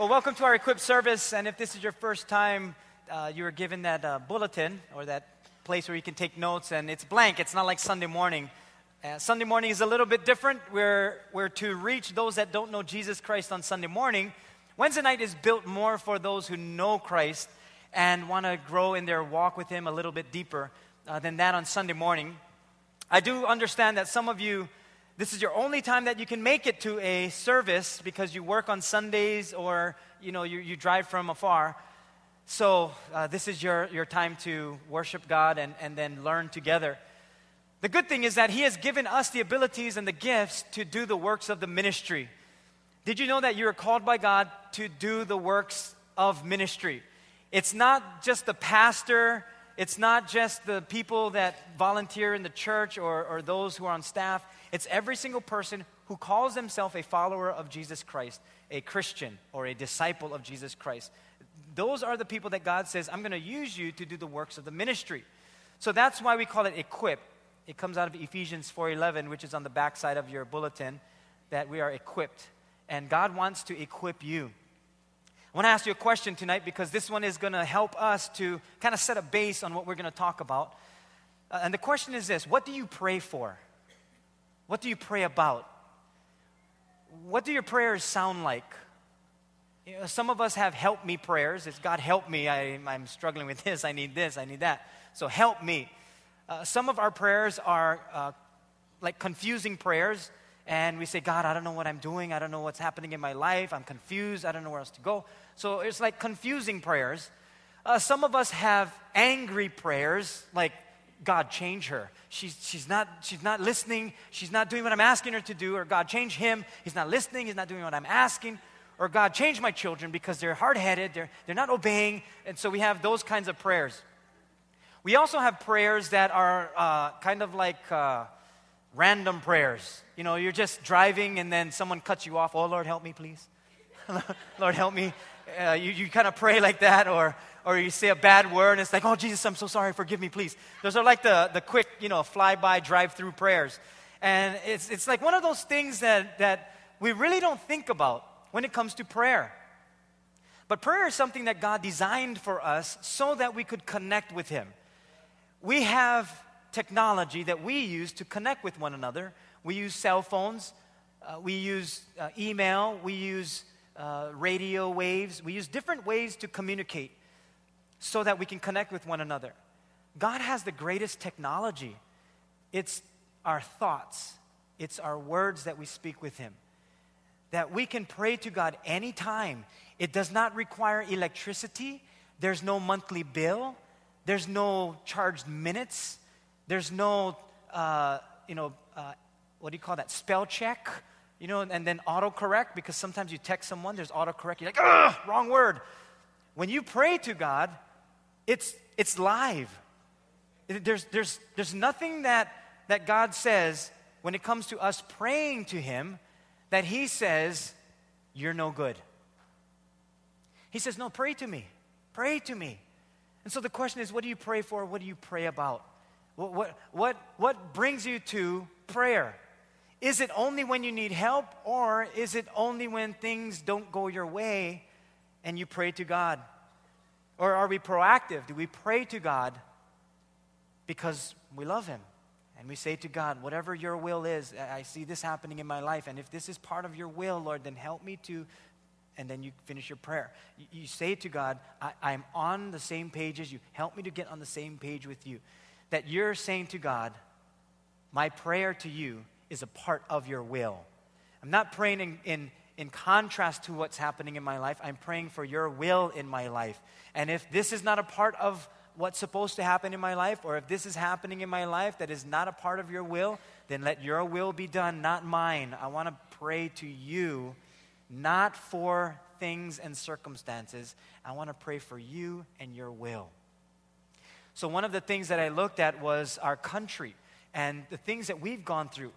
Well, welcome to our equipped service. And if this is your first time, uh, you were given that uh, bulletin or that place where you can take notes, and it's blank. It's not like Sunday morning. Uh, Sunday morning is a little bit different. We're, we're to reach those that don't know Jesus Christ on Sunday morning. Wednesday night is built more for those who know Christ and want to grow in their walk with Him a little bit deeper uh, than that on Sunday morning. I do understand that some of you this is your only time that you can make it to a service because you work on Sundays or you know you, you drive from afar. So uh, this is your, your time to worship God and, and then learn together. The good thing is that He has given us the abilities and the gifts to do the works of the ministry. Did you know that you are called by God to do the works of ministry? It's not just the pastor, it's not just the people that volunteer in the church or, or those who are on staff. It's every single person who calls himself a follower of Jesus Christ, a Christian or a disciple of Jesus Christ. Those are the people that God says, I'm going to use you to do the works of the ministry. So that's why we call it equip. It comes out of Ephesians 4:11, which is on the back side of your bulletin, that we are equipped. And God wants to equip you. I want to ask you a question tonight because this one is going to help us to kind of set a base on what we're going to talk about. Uh, and the question is this What do you pray for? What do you pray about? What do your prayers sound like? You know, some of us have help me prayers. It's God help me. I, am struggling with this. I need this. I need that. So help me. Uh, some of our prayers are uh, like confusing prayers. And we say, God, I don't know what I'm doing. I don't know what's happening in my life. I'm confused. I don't know where else to go. So it's like confusing prayers. Uh, some of us have angry prayers, like, God, change her. She's, she's, not, she's not listening. She's not doing what I'm asking her to do. Or God, change him. He's not listening. He's not doing what I'm asking. Or God, change my children because they're hard headed. They're, they're not obeying. And so we have those kinds of prayers. We also have prayers that are uh, kind of like uh, random prayers. You know, you're just driving and then someone cuts you off. Oh, Lord, help me, please. Lord, help me. Uh, you, you kind of pray like that. Or, or you say a bad word and it's like, oh, Jesus, I'm so sorry, forgive me, please. Those are like the, the quick, you know, fly-by, drive-through prayers. And it's, it's like one of those things that, that we really don't think about when it comes to prayer. But prayer is something that God designed for us so that we could connect with Him. We have technology that we use to connect with one another. We use cell phones, uh, we use uh, email, we use uh, radio waves, we use different ways to communicate so that we can connect with one another. God has the greatest technology. It's our thoughts, it's our words that we speak with Him. That we can pray to God anytime. It does not require electricity, there's no monthly bill, there's no charged minutes, there's no, uh, you know, uh, what do you call that, spell check? You know, and then autocorrect, because sometimes you text someone, there's autocorrect, you're like, ugh, wrong word. When you pray to God, it's, it's live. There's, there's, there's nothing that, that God says when it comes to us praying to Him that He says, You're no good. He says, No, pray to me. Pray to me. And so the question is, what do you pray for? What do you pray about? What, what, what, what brings you to prayer? Is it only when you need help, or is it only when things don't go your way and you pray to God? Or are we proactive? Do we pray to God because we love Him? And we say to God, whatever your will is, I see this happening in my life. And if this is part of your will, Lord, then help me to. And then you finish your prayer. You, say to God, I, am on the same page as you. Help me to get on the same page with you. That you're saying to God, my prayer to you is a part of your will. I'm not praying in, in in contrast to what's happening in my life. I'm praying for your will in my life. And if this is not a part of what's supposed to happen in my life, or if this is happening in my life that is not a part of your will, then let your will be done, not mine. I want to pray to you, not for things and circumstances. I want to pray for you and your will. So, one of the things that I looked at was our country and the things that we've gone through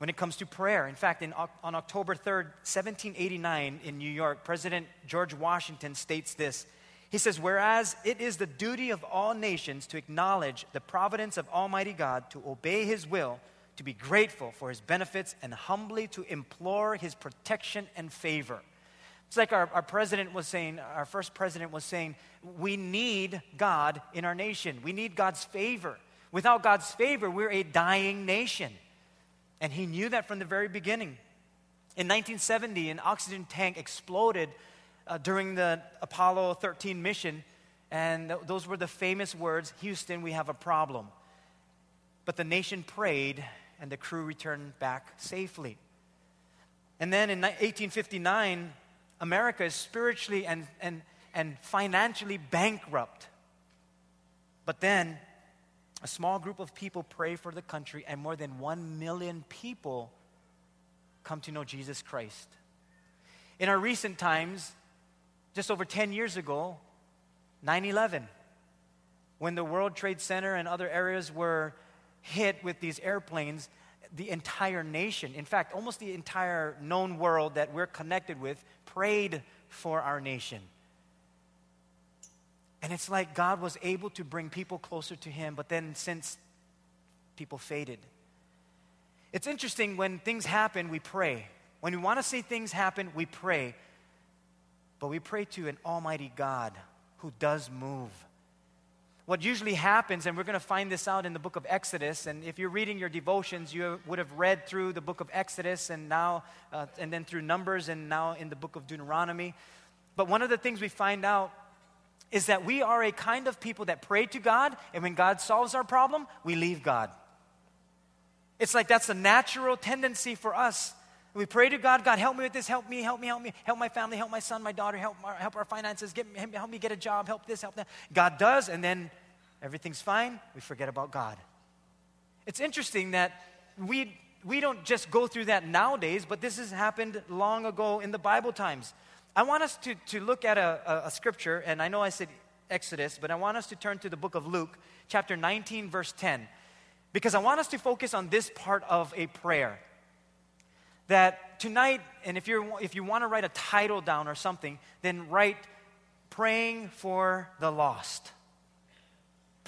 when it comes to prayer. In fact, in, on October 3rd, 1789, in New York, President George Washington states this. He says, Whereas it is the duty of all nations to acknowledge the providence of Almighty God, to obey His will, to be grateful for His benefits, and humbly to implore His protection and favor. It's like our, our president was saying, our first president was saying, we need God in our nation. We need God's favor. Without God's favor, we're a dying nation. And he knew that from the very beginning. In 1970, an oxygen tank exploded uh, during the Apollo 13 mission, and th- those were the famous words Houston, we have a problem. But the nation prayed, and the crew returned back safely. And then in 1859, America is spiritually and, and, and financially bankrupt. But then a small group of people pray for the country, and more than one million people come to know Jesus Christ. In our recent times, just over 10 years ago, 9 11, when the World Trade Center and other areas were hit with these airplanes, the entire nation, in fact, almost the entire known world that we're connected with, prayed for our nation. And it's like God was able to bring people closer to Him, but then since people faded. It's interesting when things happen, we pray. When we want to see things happen, we pray. But we pray to an Almighty God who does move what usually happens, and we're going to find this out in the book of Exodus. And if you're reading your devotions, you would have read through the book of Exodus and now, uh, and then through Numbers and now in the book of Deuteronomy. But one of the things we find out is that we are a kind of people that pray to God, and when God solves our problem, we leave God. It's like that's a natural tendency for us. We pray to God, God, help me with this, help me, help me, help me, help my family, help my son, my daughter, help, our, help our finances, get, help me get a job, help this, help that. God does, and then everything's fine, we forget about God. It's interesting that we, we don't just go through that nowadays, but this has happened long ago in the Bible times. I want us to, to look at a, a, a scripture, and I know I said Exodus, but I want us to turn to the book of Luke, chapter 19, verse 10, because I want us to focus on this part of a prayer. That tonight, and if, you're, if you want to write a title down or something, then write Praying for the Lost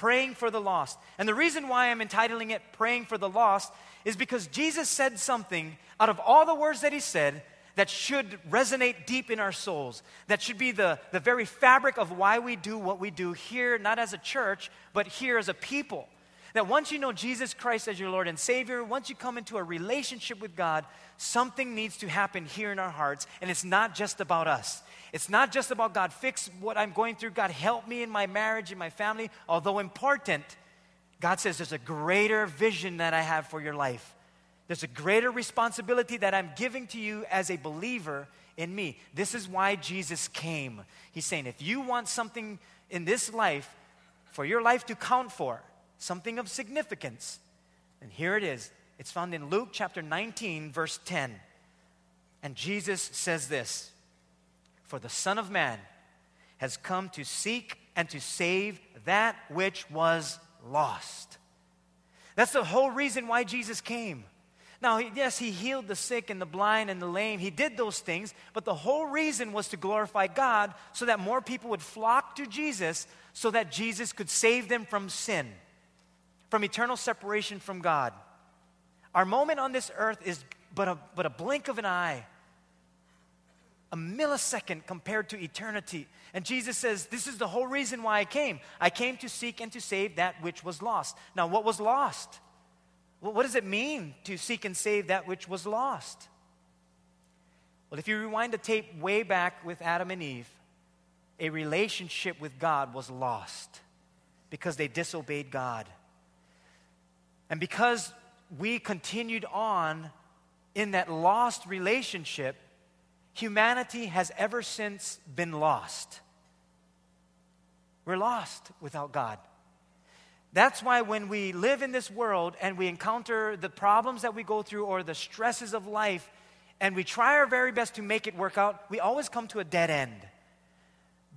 praying for the lost. And the reason why I'm entitling it Praying for the Lost is because Jesus said something out of all the words that he said that should resonate deep in our souls, that should be the, the very fabric of why we do what we do here, not as a church, but here as a people. That once you know Jesus Christ as your Lord and Savior, once you come into a relationship with God, something needs to happen here in our hearts, and it's not just about us. It's not just about God, fix what I'm going through. God, help me in my marriage, in my family. Although important, God says there's a greater vision that I have for your life. There's a greater responsibility that I'm giving to you as a believer in me. This is why Jesus came. He's saying, if you want something in this life for your life to count for, something of significance, and here it is. It's found in Luke chapter 19, verse 10. And Jesus says this for the Son of Man has come to seek and to save that which was lost. That's the whole reason why Jesus came. Now, yes, he healed the sick and the blind and the lame. He did those things, but the whole reason was to glorify God so that more people would flock to Jesus so that Jesus could save them from sin, from eternal separation from God. Our moment on this earth is but a, but a blink of an eye a millisecond compared to eternity. And Jesus says, This is the whole reason why I came. I came to seek and to save that which was lost. Now, what was lost? Well, what does it mean to seek and save that which was lost? Well, if you rewind the tape way back with Adam and Eve, a relationship with God was lost because they disobeyed God. And because we continued on in that lost relationship, humanity has ever since been lost. We're lost without God. That's why when we live in this world and we encounter the problems that we go through or the stresses of life and we try our very best to make it work out, we always come to a dead end.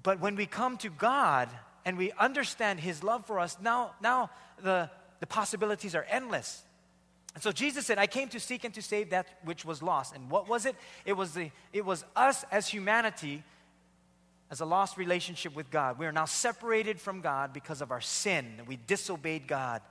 But when we come to God and we understand His love for us, now, now the, the possibilities are endless. And so Jesus said, I came to seek and to save that which was lost. And what was it? It was, the, it was us as humanity, as a lost relationship with God. We are now separated from God because of our sin. We disobeyed God.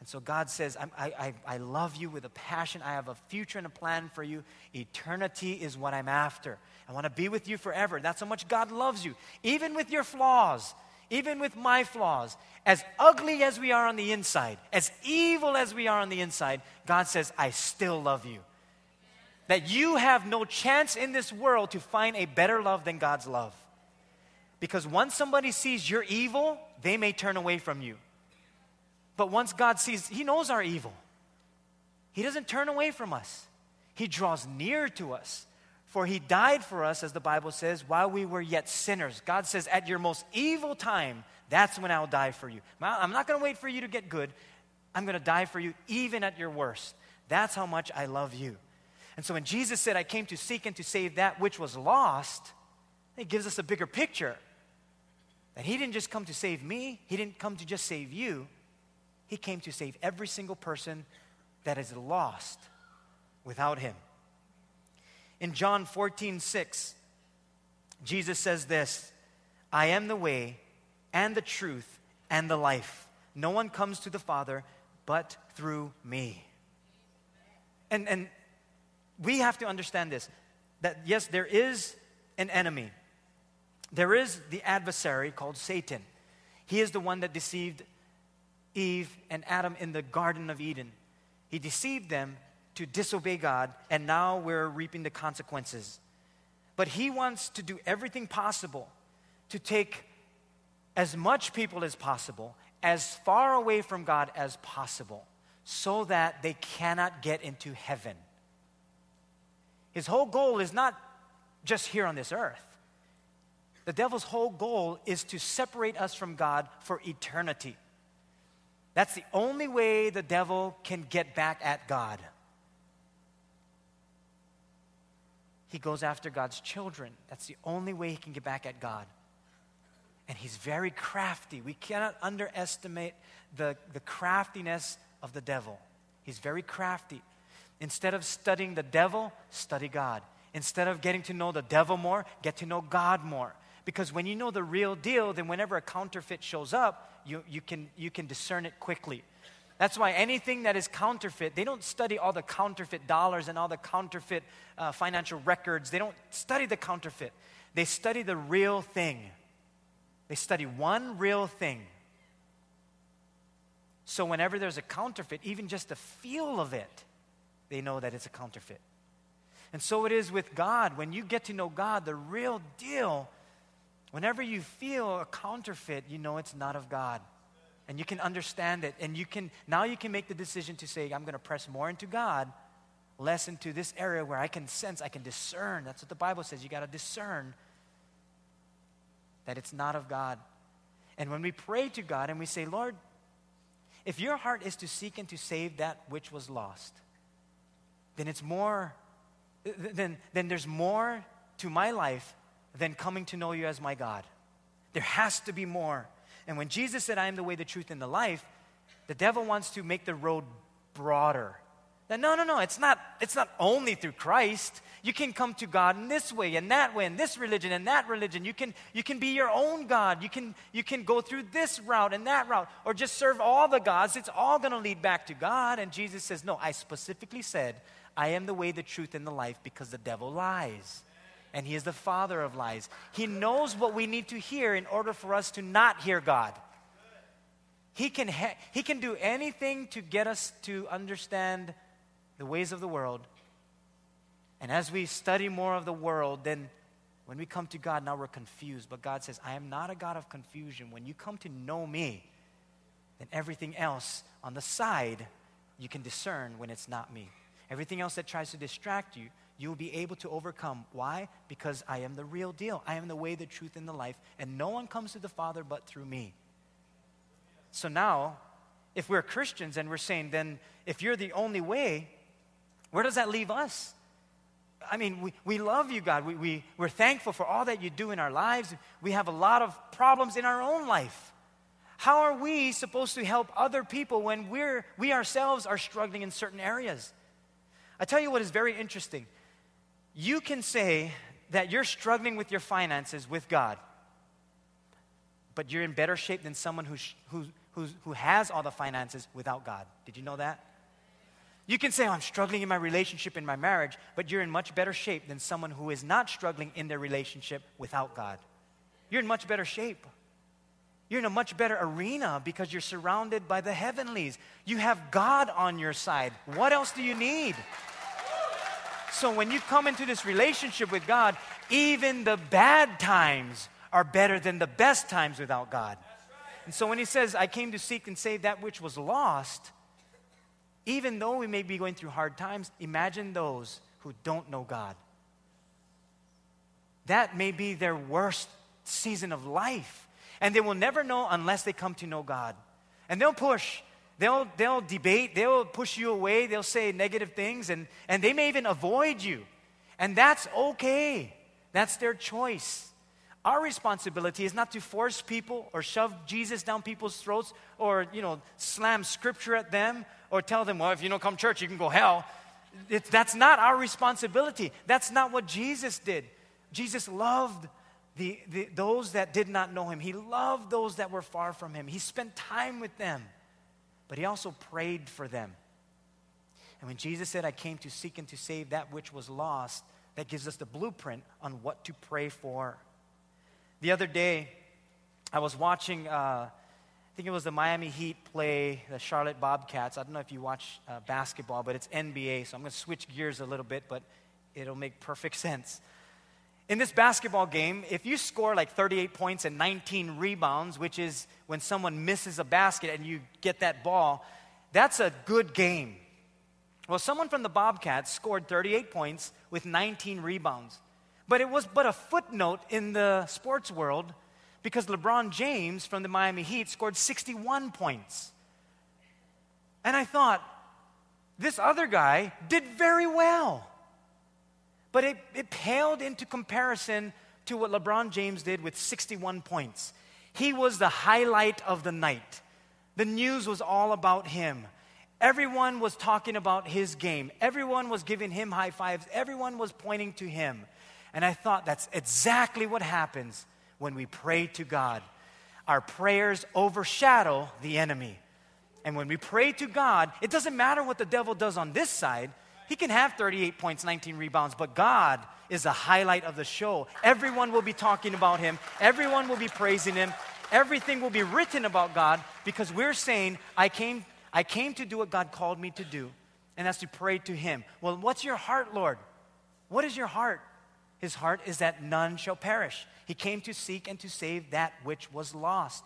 And so God says, I, I, I love you with a passion. I have a future and a plan for you. Eternity is what I'm after. I want to be with you forever. That's how much God loves you. Even with your flaws, even with my flaws, as ugly as we are on the inside, as evil as we are on the inside, God says, I still love you. That you have no chance in this world to find a better love than God's love. Because once somebody sees you're evil, they may turn away from you. But once God sees, He knows our evil. He doesn't turn away from us, He draws near to us. For He died for us, as the Bible says, while we were yet sinners. God says, at your most evil time, that's when I'll die for you. I'm not going to wait for you to get good. I'm going to die for you even at your worst. That's how much I love you. And so when Jesus said, I came to seek and to save that which was lost, it gives us a bigger picture. That He didn't just come to save me, He didn't come to just save you, he came to save every single person that is lost without Him. In John 14, 6, Jesus says this I am the way and the truth and the life. No one comes to the Father but through me. And, and we have to understand this that yes, there is an enemy, there is the adversary called Satan. He is the one that deceived Eve and Adam in the Garden of Eden. He deceived them to disobey God, and now we're reaping the consequences. But he wants to do everything possible to take as much people as possible, as far away from God as possible, so that they cannot get into heaven. His whole goal is not just here on this earth. The devil's whole goal is to separate us from God for eternity. That's the only way the devil can get back at God. He goes after God's children. That's the only way he can get back at God. And he's very crafty. We cannot underestimate the, the craftiness of the devil. He's very crafty. Instead of studying the devil, study God. Instead of getting to know the devil more, get to know God more. Because when you know the real deal, then whenever a counterfeit shows up, you, you, can, you can discern it quickly. That's why anything that is counterfeit, they don't study all the counterfeit dollars and all the counterfeit uh, financial records. They don't study the counterfeit. They study the real thing. They study one real thing. So whenever there's a counterfeit, even just the feel of it, they know that it's a counterfeit. And so it is with God. When you get to know God, the real deal, Whenever you feel a counterfeit, you know it's not of God. And you can understand it. And you can now you can make the decision to say, I'm going to press more into God, less into this area where I can sense, I can discern. That's what the Bible says. You got to discern that it's not of God. And when we pray to God and we say, Lord, if your heart is to seek and to save that which was lost, then it's more, then, then there's more to my life than coming to know you as my God. There has to be more. And when Jesus said, I am the way, the truth, and the life, the devil wants to make the road broader. That no, no, no, it's not, it's not only through Christ. You can come to God in this way and that way, and this religion and that religion. You can, you can be your own God. You can, you can go through this route and that route, or just serve all the gods. It's all going to lead back to God. And Jesus says, No, I specifically said, I am the way, the truth, and the life because the devil lies and He is the father of lies. He knows what we need to hear in order for us to not hear God. He can, ha- he can do anything to get us to understand the ways of the world. And as we study more of the world, then when we come to God, now we're confused. But God says, I am not a God of confusion. When you come to know me, then everything else on the side, you can discern when it's not me. Everything else that tries to distract you, you will be able to overcome. Why? Because I am the real deal. I am the way, the truth, and the life, and no one comes to the Father but through me. So now, if we're Christians and we're saying, then if you're the only way, where does that leave us? I mean, we, we love you, God. We, we, we're thankful for all that you do in our lives. We have a lot of problems in our own life. How are we supposed to help other people when we're, we ourselves are struggling in certain areas? I tell you what is very interesting you can say that you're struggling with your finances with God, but you're in better shape than someone who, who's, who has all the finances without God. Did you know that? You can say, oh, I'm struggling in my relationship, in my marriage, but you're in much better shape than someone who is not struggling in their relationship without God. You're in much better shape. You're in a much better arena because you're surrounded by the heavenlies. You have God on your side. What else do you need? So when you come into this relationship with God, even the bad times are better than the best times without God. And so when he says, I came to seek and save that which was lost, even though we may be going through hard times, imagine those who don't know God. That may be their worst season of life. And they will never know unless they come to know God. And they'll push, they'll, they'll debate, they'll push you away, they'll say negative things, and, and they may even avoid you. And that's okay. That's their choice. Our responsibility is not to force people or shove Jesus down people's throats or, you know, slam scripture at them or tell them, well, if you don't come church, you can go hell. It's, that's not our responsibility. That's not what Jesus did. Jesus loved the, the, those that did not know him. He loved those that were far from him. He spent time with them, but he also prayed for them. And when Jesus said, I came to seek and to save that which was lost, that gives us the blueprint on what to pray for. The other day, I was watching, uh, I think it was the Miami Heat play the Charlotte Bobcats. I don't know if you watch uh, basketball, but it's NBA, so I'm going to switch gears a little bit, but it'll make perfect sense. In this basketball game, if you score like 38 points and 19 rebounds, which is when someone misses a basket and you get that ball, that's a good game. Well, someone from the Bobcats scored 38 points with 19 rebounds. But it was but a footnote in the sports world because LeBron James from the Miami Heat scored 61 points. And I thought, this other guy did very well. But it, it paled into comparison to what LeBron James did with 61 points. He was the highlight of the night. The news was all about him. Everyone was talking about his game. Everyone was giving him high fives. Everyone was pointing to him. And I thought that's exactly what happens when we pray to God. Our prayers overshadow the enemy. And when we pray to God, it doesn't matter what the devil does on this side, he can have 38 points, 19 rebounds, but God is the highlight of the show. Everyone will be talking about him, everyone will be praising him, everything will be written about God because we're saying, I came, I came to do what God called me to do, and that's to pray to him. Well, what's your heart, Lord? What is your heart? His heart is that none shall perish. He came to seek and to save that which was lost.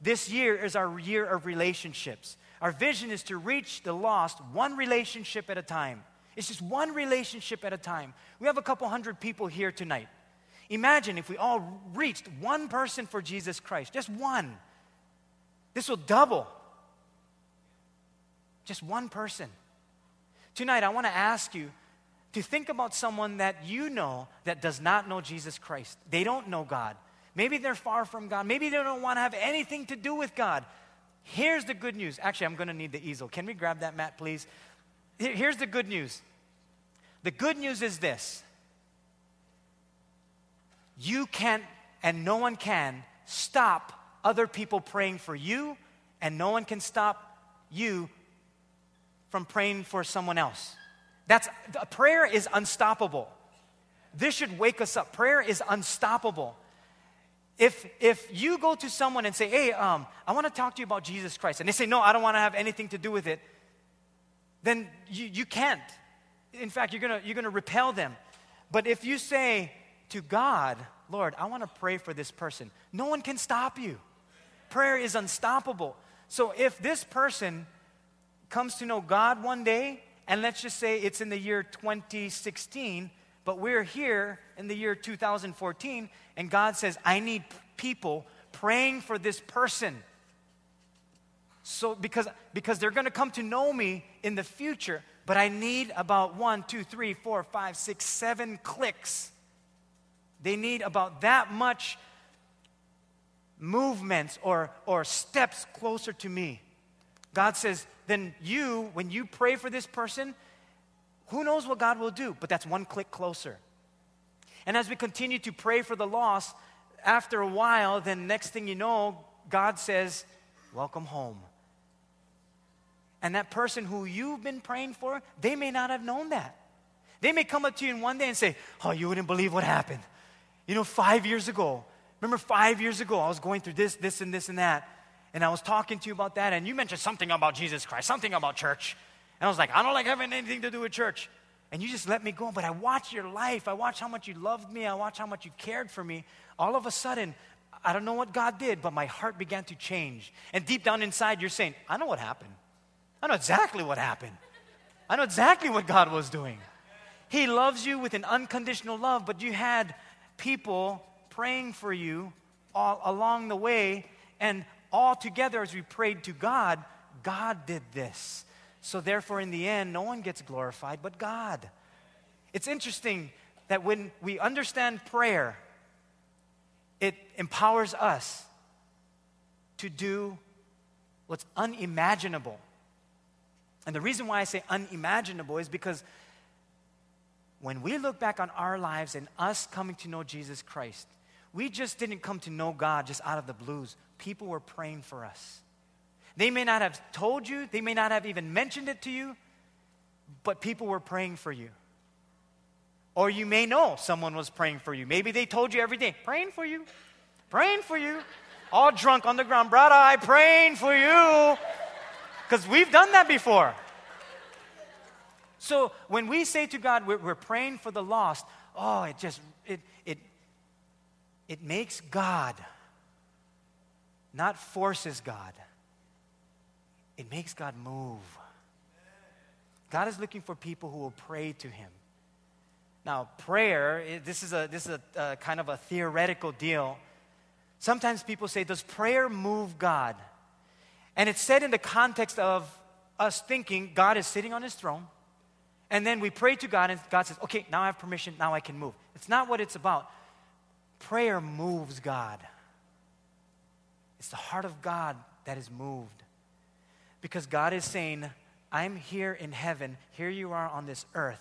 This year is our year of relationships. Our vision is to reach the lost one relationship at a time. It's just one relationship at a time. We have a couple hundred people here tonight. Imagine if we all reached one person for Jesus Christ, just one. This will double. Just one person. Tonight, I want to ask you to think about someone that you know that does not know Jesus Christ. They don't know God. Maybe they're far from God. Maybe they don't want to have anything to do with God. Here's the good news. Actually, I'm going to need the easel. Can we grab that, Matt, please? Here's the good news. The good news is this you can't, and no one can, stop other people praying for you, and no one can stop you from praying for someone else. That's prayer is unstoppable. This should wake us up. Prayer is unstoppable. If, if you go to someone and say, hey, um, I want to talk to you about Jesus Christ, and they say, no, I don't want to have anything to do with it, then you, you can't. In fact, you're going you're gonna repel them. But if you say to God, Lord, I want to pray for this person, no one can stop you. Prayer is unstoppable. So if this person comes to know God one day, and let's just say it's in the year 2016, but we're here in the year 2014, and God says, I need people praying for this person so because because they're going to come to know me in the future but i need about one two three four five six seven clicks. They need about that much movements or or steps closer to me. God says then you when you pray for this person who knows what god will do but that's one click closer. And as we continue to pray for the lost after a while then next thing you know god says welcome home. And that person who you've been praying for, they may not have known that. They may come up to you in one day and say, Oh, you wouldn't believe what happened. You know, five years ago, remember five years ago, I was going through this, this, and this, and that. And I was talking to you about that, and you mentioned something about Jesus Christ, something about church. And I was like, I don't like having anything to do with church. And you just let me go. But I watched your life. I watched how much you loved me. I watched how much you cared for me. All of a sudden, I don't know what God did, but my heart began to change. And deep down inside, you're saying, I know what happened. I know exactly what happened. I know exactly what God was doing. He loves you with an unconditional love, but you had people praying for you all along the way. And all together, as we prayed to God, God did this. So, therefore, in the end, no one gets glorified but God. It's interesting that when we understand prayer, it empowers us to do what's unimaginable. And the reason why I say unimaginable is because when we look back on our lives and us coming to know Jesus Christ, we just didn't come to know God just out of the blues. People were praying for us. They may not have told you, they may not have even mentioned it to you, but people were praying for you. Or you may know someone was praying for you. Maybe they told you every day, praying for you, praying for you. All drunk on the ground, brother, I praying for you. Because we've done that before. So when we say to God, we're, we're praying for the lost, oh, it just, it, it, it makes God, not forces God it makes God move. God is looking for people who will pray to Him. Now, prayer, this is a, this is a, a kind of a theoretical deal. Sometimes people say, Does prayer move God? And it's said in the context of us thinking God is sitting on His throne. And then we pray to God, and God says, Okay, now I have permission, now I can move. It's not what it's about. Prayer moves God, it's the heart of God that is moved. Because God is saying, I'm here in heaven, here you are on this earth.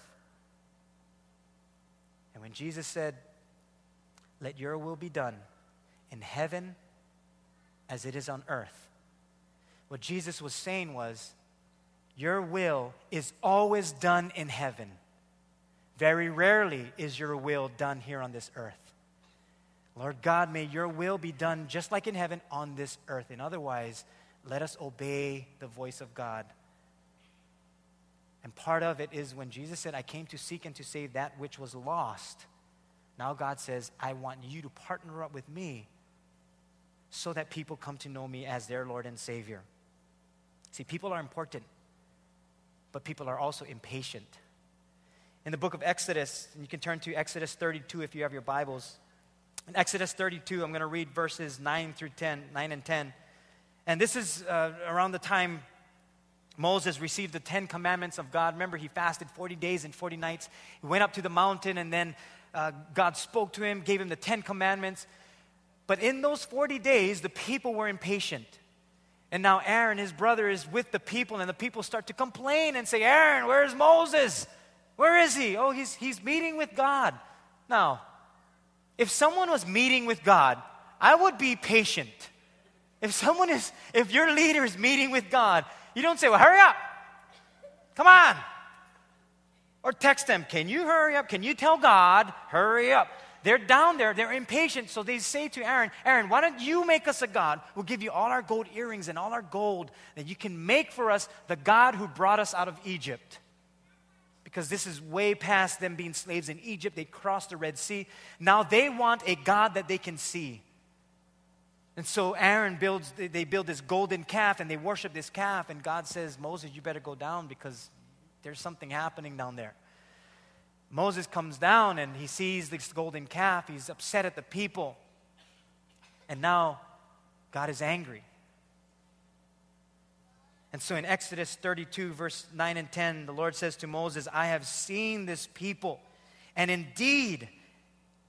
And when Jesus said, Let your will be done in heaven as it is on earth, what Jesus was saying was, Your will is always done in heaven. Very rarely is your will done here on this earth. Lord God, may your will be done just like in heaven on this earth. And otherwise, let us obey the voice of God. And part of it is when Jesus said, I came to seek and to save that which was lost. Now God says, I want you to partner up with me so that people come to know me as their Lord and Savior. See, people are important, but people are also impatient. In the book of Exodus, and you can turn to Exodus 32 if you have your Bibles. In Exodus 32, I'm going to read verses 9 through 10, 9 and 10. And this is uh, around the time Moses received the Ten Commandments of God. Remember, he fasted 40 days and 40 nights. He went up to the mountain, and then uh, God spoke to him, gave him the Ten Commandments. But in those 40 days, the people were impatient. And now Aaron, his brother, is with the people, and the people start to complain and say, Aaron, where's Moses? Where is he? Oh, he's, he's meeting with God. Now, if someone was meeting with God, I would be patient. If someone is, if your leader is meeting with God, you don't say, well, hurry up. Come on. Or text them, can you hurry up? Can you tell God, hurry up? They're down there, they're impatient. So they say to Aaron, Aaron, why don't you make us a God? We'll give you all our gold earrings and all our gold that you can make for us the God who brought us out of Egypt. Because this is way past them being slaves in Egypt. They crossed the Red Sea. Now they want a God that they can see. And so Aaron builds, they build this golden calf and they worship this calf. And God says, Moses, you better go down because there's something happening down there. Moses comes down and he sees this golden calf. He's upset at the people. And now God is angry. And so in Exodus 32, verse 9 and 10, the Lord says to Moses, I have seen this people, and indeed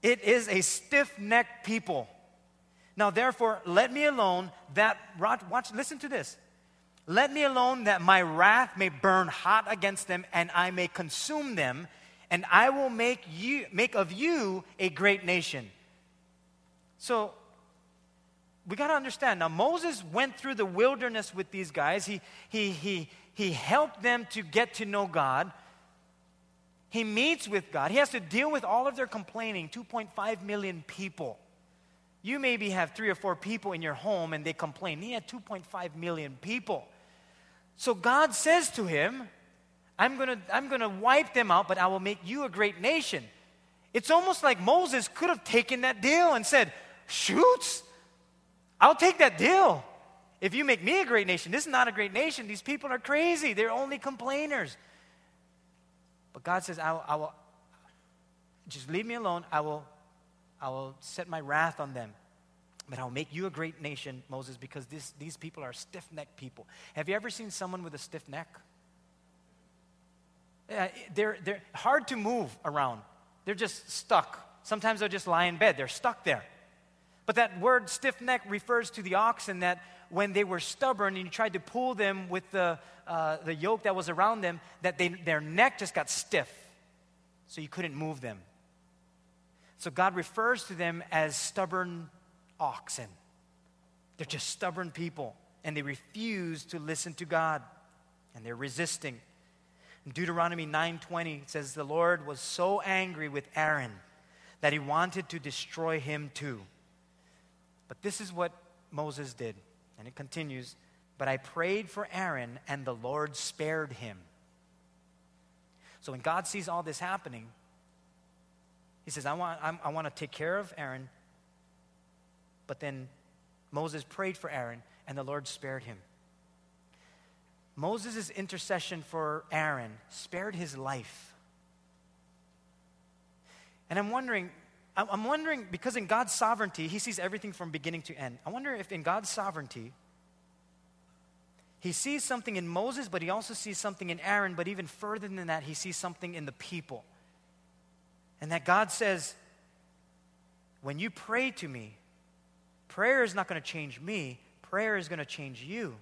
it is a stiff necked people. Now, therefore, let me alone that, watch, listen to this. Let me alone that my wrath may burn hot against them and I may consume them, and I will make, you, make of you a great nation. So, we got to understand now, Moses went through the wilderness with these guys. He, he, he, he helped them to get to know God. He meets with God. He has to deal with all of their complaining 2.5 million people. You maybe have three or four people in your home and they complain. He had 2.5 million people. So God says to him, I'm going to I'm going to wipe them out, but I will make you a great nation. It's almost like Moses could have taken that deal and said, Shoots, I'll take that deal. If you make me a great nation, this is not a great nation. These people are crazy. They're only complainers. But God says, I will, I will just leave me alone. I will, I will set my wrath on them. But I'll make you a great nation, Moses, because this, these people are stiff necked people. Have you ever seen someone with a stiff neck? They're, they're hard to move around. They're just stuck. Sometimes they'll just lie in bed. They're stuck there. But that word stiff neck refers to the oxen that when they were stubborn and you tried to pull them with the, uh, the yoke that was around them, that they, their neck just got stiff. So you couldn't move them. So God refers to them as stubborn oxen. They're just stubborn people and they refuse to listen to God and they're resisting. Deuteronomy 9:20 it says the Lord was so angry with Aaron that he wanted to destroy him too. But this is what Moses did. And it continues, but I prayed for Aaron and the Lord spared him. So when God sees all this happening, he says, I want, I'm, I want to take care of Aaron. But then Moses prayed for Aaron and the Lord spared him. Moses' intercession for Aaron spared his life. And I'm wondering, I'm wondering, because in God's sovereignty, He sees everything from beginning to end. I wonder if in God's sovereignty, He sees something in Moses, but He also sees something in Aaron, but even further than that, He sees something in the people. And that God says, when you pray to me, prayer is not going to change me, prayer is going to change you.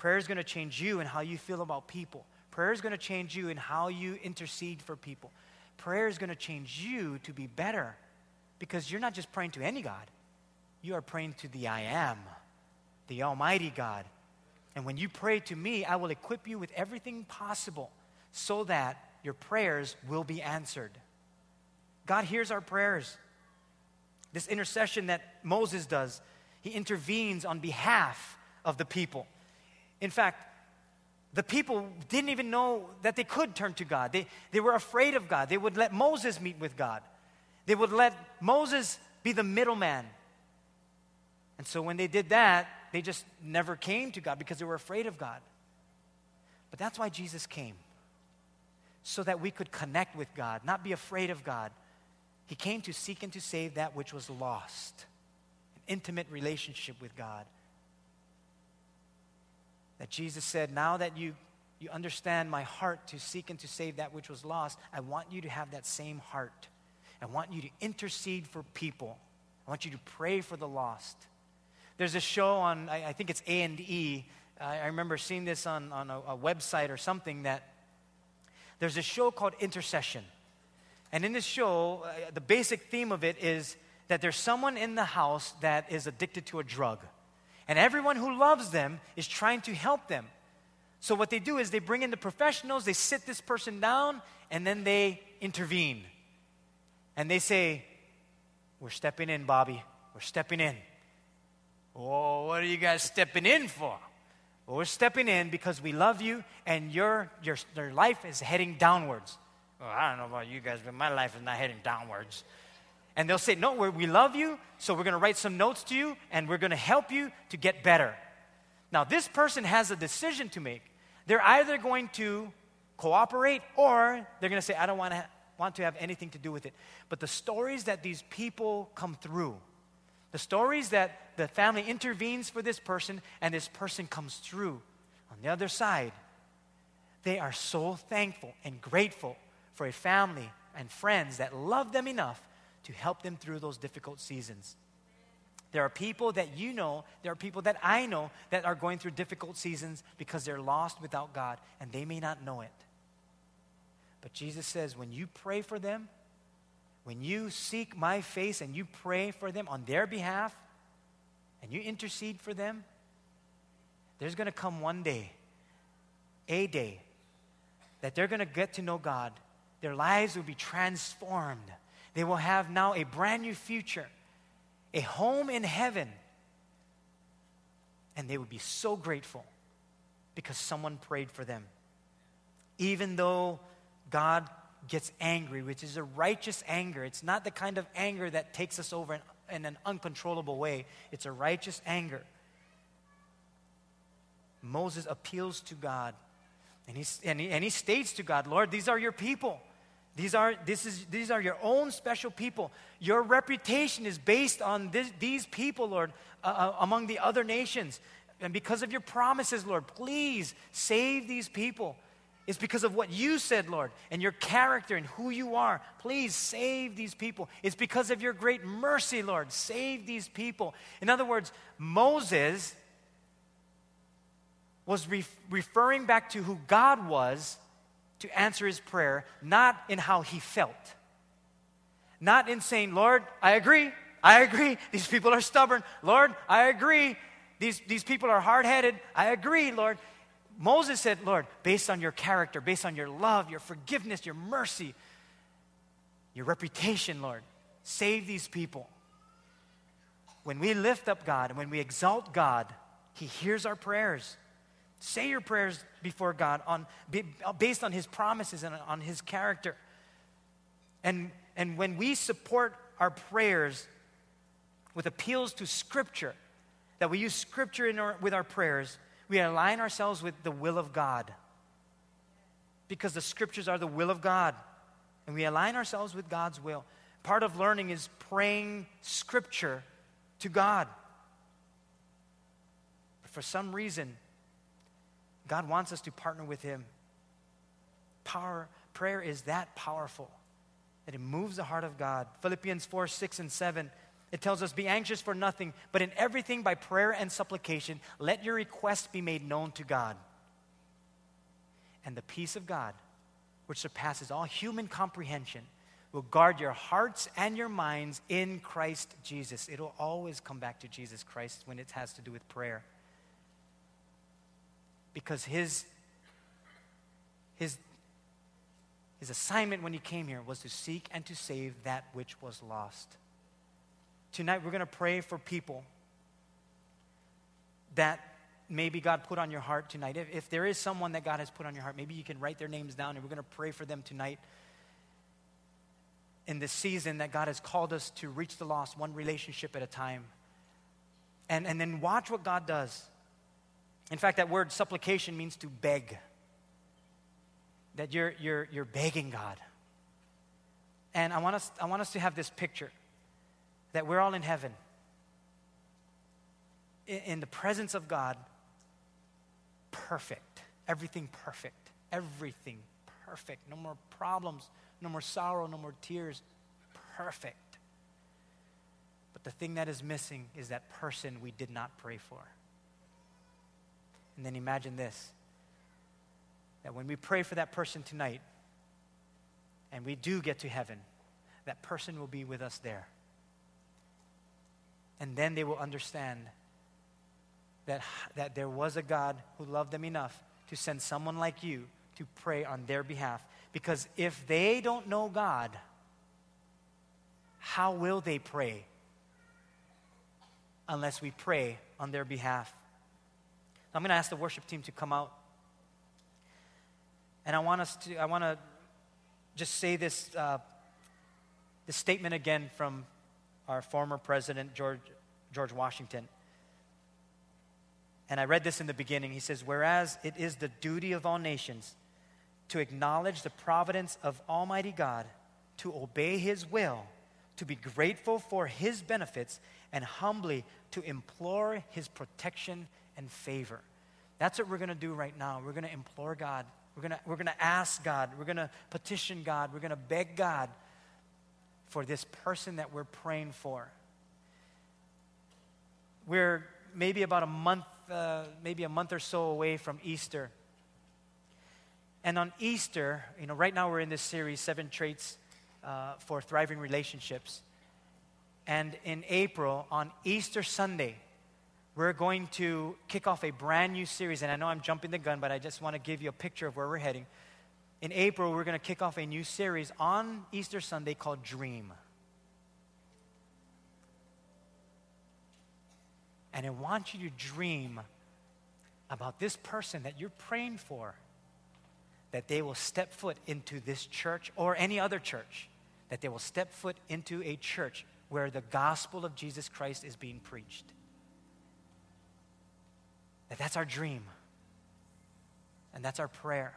Prayer is going to change you and how you feel about people. Prayer is going to change you and how you intercede for people. Prayer is going to change you to be better because you're not just praying to any God, you are praying to the I am, the Almighty God. And when you pray to me, I will equip you with everything possible so that your prayers will be answered. God hears our prayers. This intercession that Moses does, he intervenes on behalf of the people. In fact, the people didn't even know that they could turn to God. They, they were afraid of God. They would let Moses meet with God, they would let Moses be the middleman. And so when they did that, they just never came to God because they were afraid of God. But that's why Jesus came, so that we could connect with God, not be afraid of God. He came to seek and to save that which was lost an intimate relationship with God that Jesus said, Now that you, you understand my heart to seek and to save that which was lost, I want you to have that same heart. I want you to intercede for people. I want you to pray for the lost. There's a show on, I, I think it's A and E. I remember seeing this on, on a, a website or something that there's a show called Intercession. And in this show, uh, the basic theme of it is that there's someone in the house that is addicted to a drug. And everyone who loves them is trying to help them. So, what they do is they bring in the professionals, they sit this person down, and then they intervene. And they say, We're stepping in, Bobby. We're stepping in. Oh, what are you guys stepping in for? Well, we're stepping in because we love you and your, your, your life is heading downwards. Well, I don't know about you guys, but my life is not heading downwards. And they'll say, No, we love you, so we're going to write some notes to you, and we're going to help you to get better. Now, this person has a decision to make. They're either going to cooperate or they're going to say, I don't want to, want to have anything to do with it. But the stories that these people come through, the stories that the family intervenes for this person and this person comes through on the other side, they are so thankful and grateful for a family and friends that love them enough to help them through those difficult seasons. There are people that you know, there are people that I know that are going through difficult seasons because they're lost without God and they may not know it. But Jesus says, when you pray for them, when you seek my face and you pray for them on their behalf, and you intercede for them, there's going to come one day, a day, that they're going to get to know God. Their lives will be transformed. They will have now a brand new future, a home in heaven. And they would be so grateful because someone prayed for them. Even though God gets angry, which is a righteous anger, it's not the kind of anger that takes us over in, in an uncontrollable way, it's a righteous anger. Moses appeals to God and, he's, and, he, and he states to God, Lord, these are your people. These are, this is, these are your own special people. Your reputation is based on this, these people, Lord, uh, uh, among the other nations. And because of your promises, Lord, please save these people. It's because of what you said, Lord, and your character and who you are. Please save these people. It's because of your great mercy, Lord. Save these people. In other words, Moses was re- referring back to who God was to answer his prayer, not in how he felt. Not in saying, Lord, I agree, I agree, these people are stubborn. Lord, I agree, these, these people are hard headed. I agree, Lord. Moses said, Lord, based on your character, based on your love, your forgiveness, your mercy, your reputation, Lord, save these people. When we lift up God and when we exalt God, He hears our prayers. Say your prayers before God on, based on His promises and on His character. And, and when we support our prayers with appeals to Scripture, that we use Scripture in our, with our prayers, we align ourselves with the will of God. Because the Scriptures are the will of God. And we align ourselves with God's will. Part of learning is praying Scripture to God. But for some reason, God wants us to partner with Him. Power, prayer is that powerful that it moves the heart of God. Philippians 4 6 and 7. It tells us, Be anxious for nothing, but in everything by prayer and supplication, let your requests be made known to God. And the peace of God, which surpasses all human comprehension, will guard your hearts and your minds in Christ Jesus. It'll always come back to Jesus Christ when it has to do with prayer because his, his, his assignment when he came here was to seek and to save that which was lost. Tonight, we're going to pray for people that maybe God put on your heart tonight. If, if there is someone that God has put on your heart, maybe you can write their names down and we're going to pray for them tonight in this season that God has called us to reach the lost one relationship at a time. And, and then watch what God does. In fact, that word supplication means to beg. That you're, you're, you're begging God. And I want, us, I want us to have this picture that we're all in heaven, in, in the presence of God, perfect. Everything perfect. Everything perfect. No more problems, no more sorrow, no more tears. Perfect. But the thing that is missing is that person we did not pray for. And then imagine this that when we pray for that person tonight, and we do get to heaven, that person will be with us there. And then they will understand that, that there was a God who loved them enough to send someone like you to pray on their behalf. Because if they don't know God, how will they pray unless we pray on their behalf? I'm going to ask the worship team to come out. And I want us to, I want to just say this, uh, this statement again from our former president, George, George Washington. And I read this in the beginning. He says, Whereas it is the duty of all nations to acknowledge the providence of Almighty God, to obey His will, to be grateful for His benefits, and humbly to implore His protection and favor. That's what we're going to do right now. We're going to implore God. We're going to, we're going to ask God. We're going to petition God. We're going to beg God for this person that we're praying for. We're maybe about a month, uh, maybe a month or so away from Easter. And on Easter, you know, right now we're in this series, Seven Traits uh, for Thriving Relationships. And in April, on Easter Sunday, we're going to kick off a brand new series. And I know I'm jumping the gun, but I just want to give you a picture of where we're heading. In April, we're going to kick off a new series on Easter Sunday called Dream. And I want you to dream about this person that you're praying for, that they will step foot into this church or any other church, that they will step foot into a church where the gospel of Jesus Christ is being preached. That that's our dream. And that's our prayer.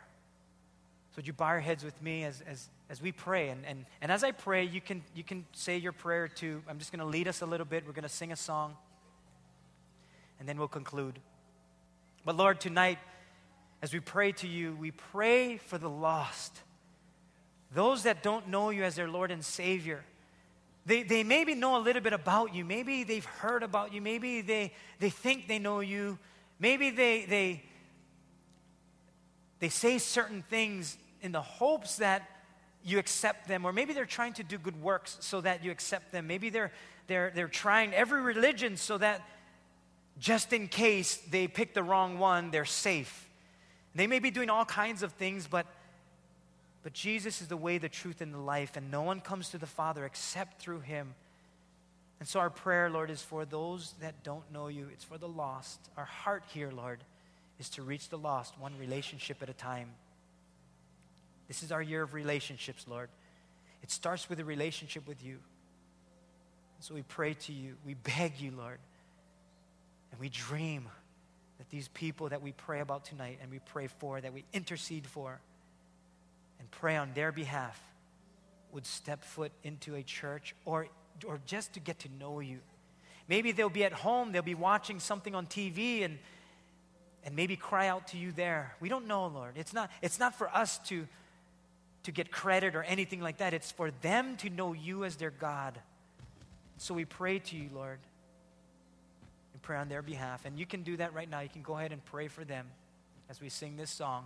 So would you bow your heads with me as, as, as we pray? And, and, and as I pray, you can, you can say your prayer too. I'm just going to lead us a little bit. We're going to sing a song. And then we'll conclude. But Lord, tonight, as we pray to you, we pray for the lost. Those that don't know you as their Lord and Savior. They, they maybe know a little bit about you. Maybe they've heard about you. Maybe they, they think they know you. Maybe they, they, they say certain things in the hopes that you accept them, or maybe they're trying to do good works so that you accept them. Maybe they're, they're, they're trying every religion so that just in case they pick the wrong one, they're safe. They may be doing all kinds of things, but, but Jesus is the way, the truth, and the life, and no one comes to the Father except through him. And so our prayer, Lord, is for those that don't know you. It's for the lost. Our heart here, Lord, is to reach the lost, one relationship at a time. This is our year of relationships, Lord. It starts with a relationship with you. So we pray to you. We beg you, Lord. And we dream that these people that we pray about tonight and we pray for, that we intercede for, and pray on their behalf, would step foot into a church or, or just to get to know you. Maybe they'll be at home, they'll be watching something on TV and, and maybe cry out to you there. We don't know, Lord. It's not, it's not for us to to get credit or anything like that. It's for them to know you as their God. So we pray to you, Lord, and pray on their behalf. And you can do that right now. You can go ahead and pray for them as we sing this song.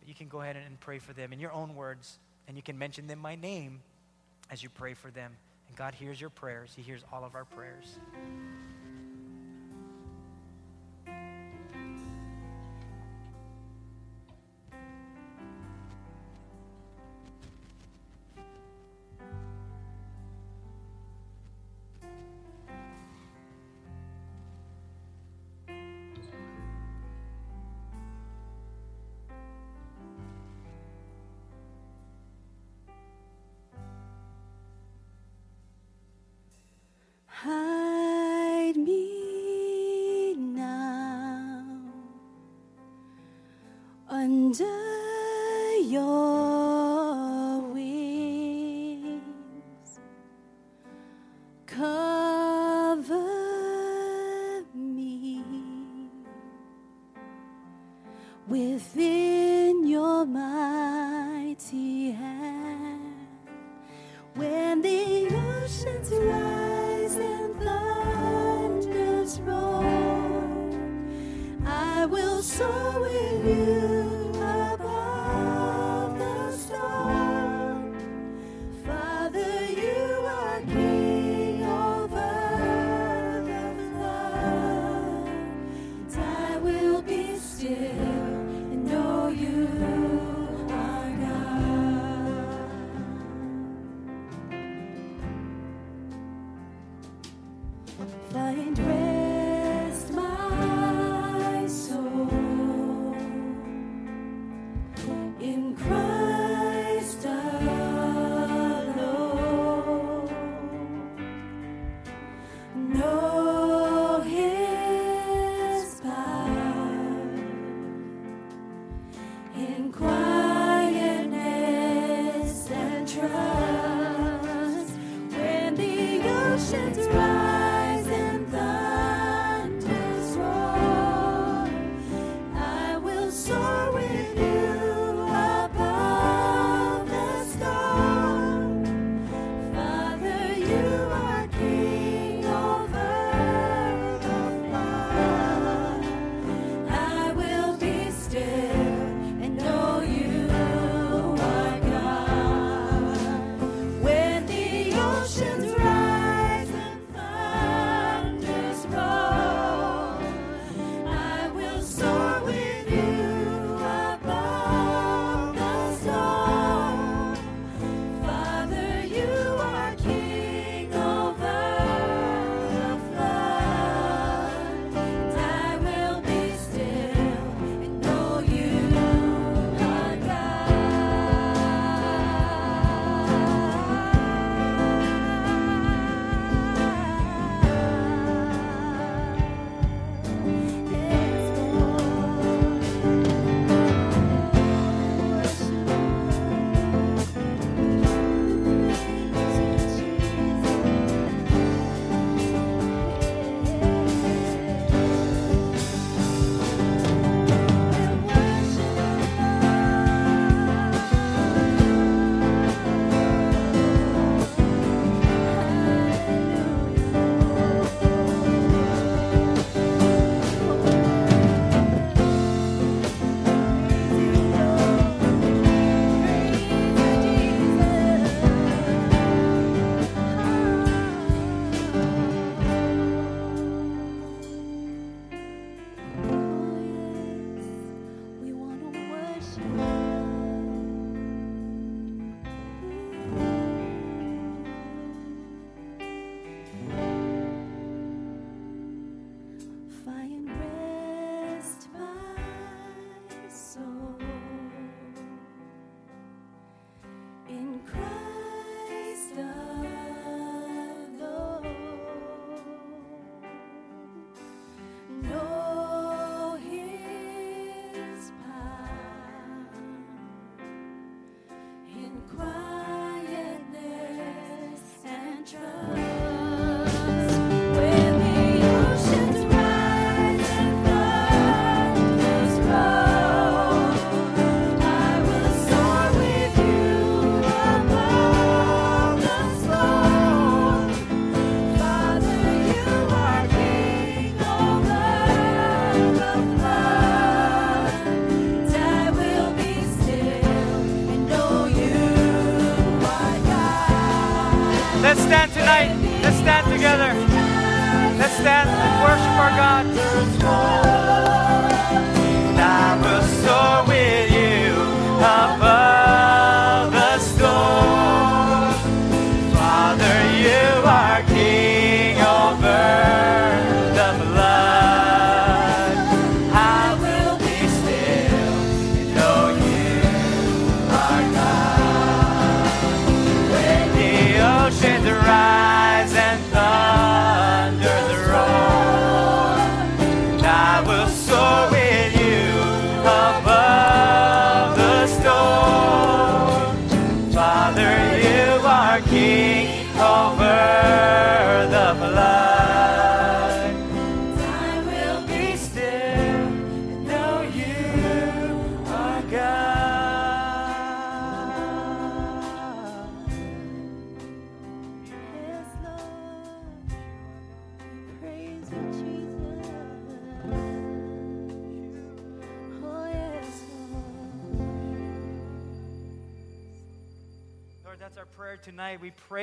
But you can go ahead and pray for them in your own words, and you can mention them by name as you pray for them. And God hears your prayers, He hears all of our prayers.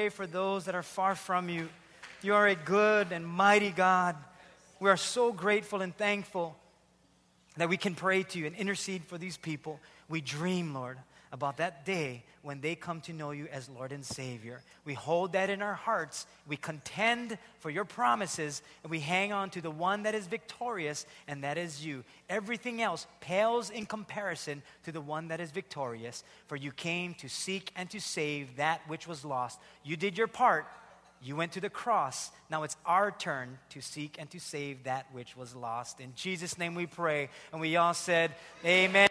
Pray for those that are far from you. You are a good and mighty God. We are so grateful and thankful that we can pray to you and intercede for these people. We dream, Lord, about that day when they come to know you as Lord and Savior. We hold that in our hearts. We contend for your promises, and we hang on to the one that is victorious, and that is you. Everything else pales in comparison to the one that is victorious. For you came to seek and to save that which was lost. You did your part. You went to the cross. Now it's our turn to seek and to save that which was lost. In Jesus' name we pray. And we all said, Amen.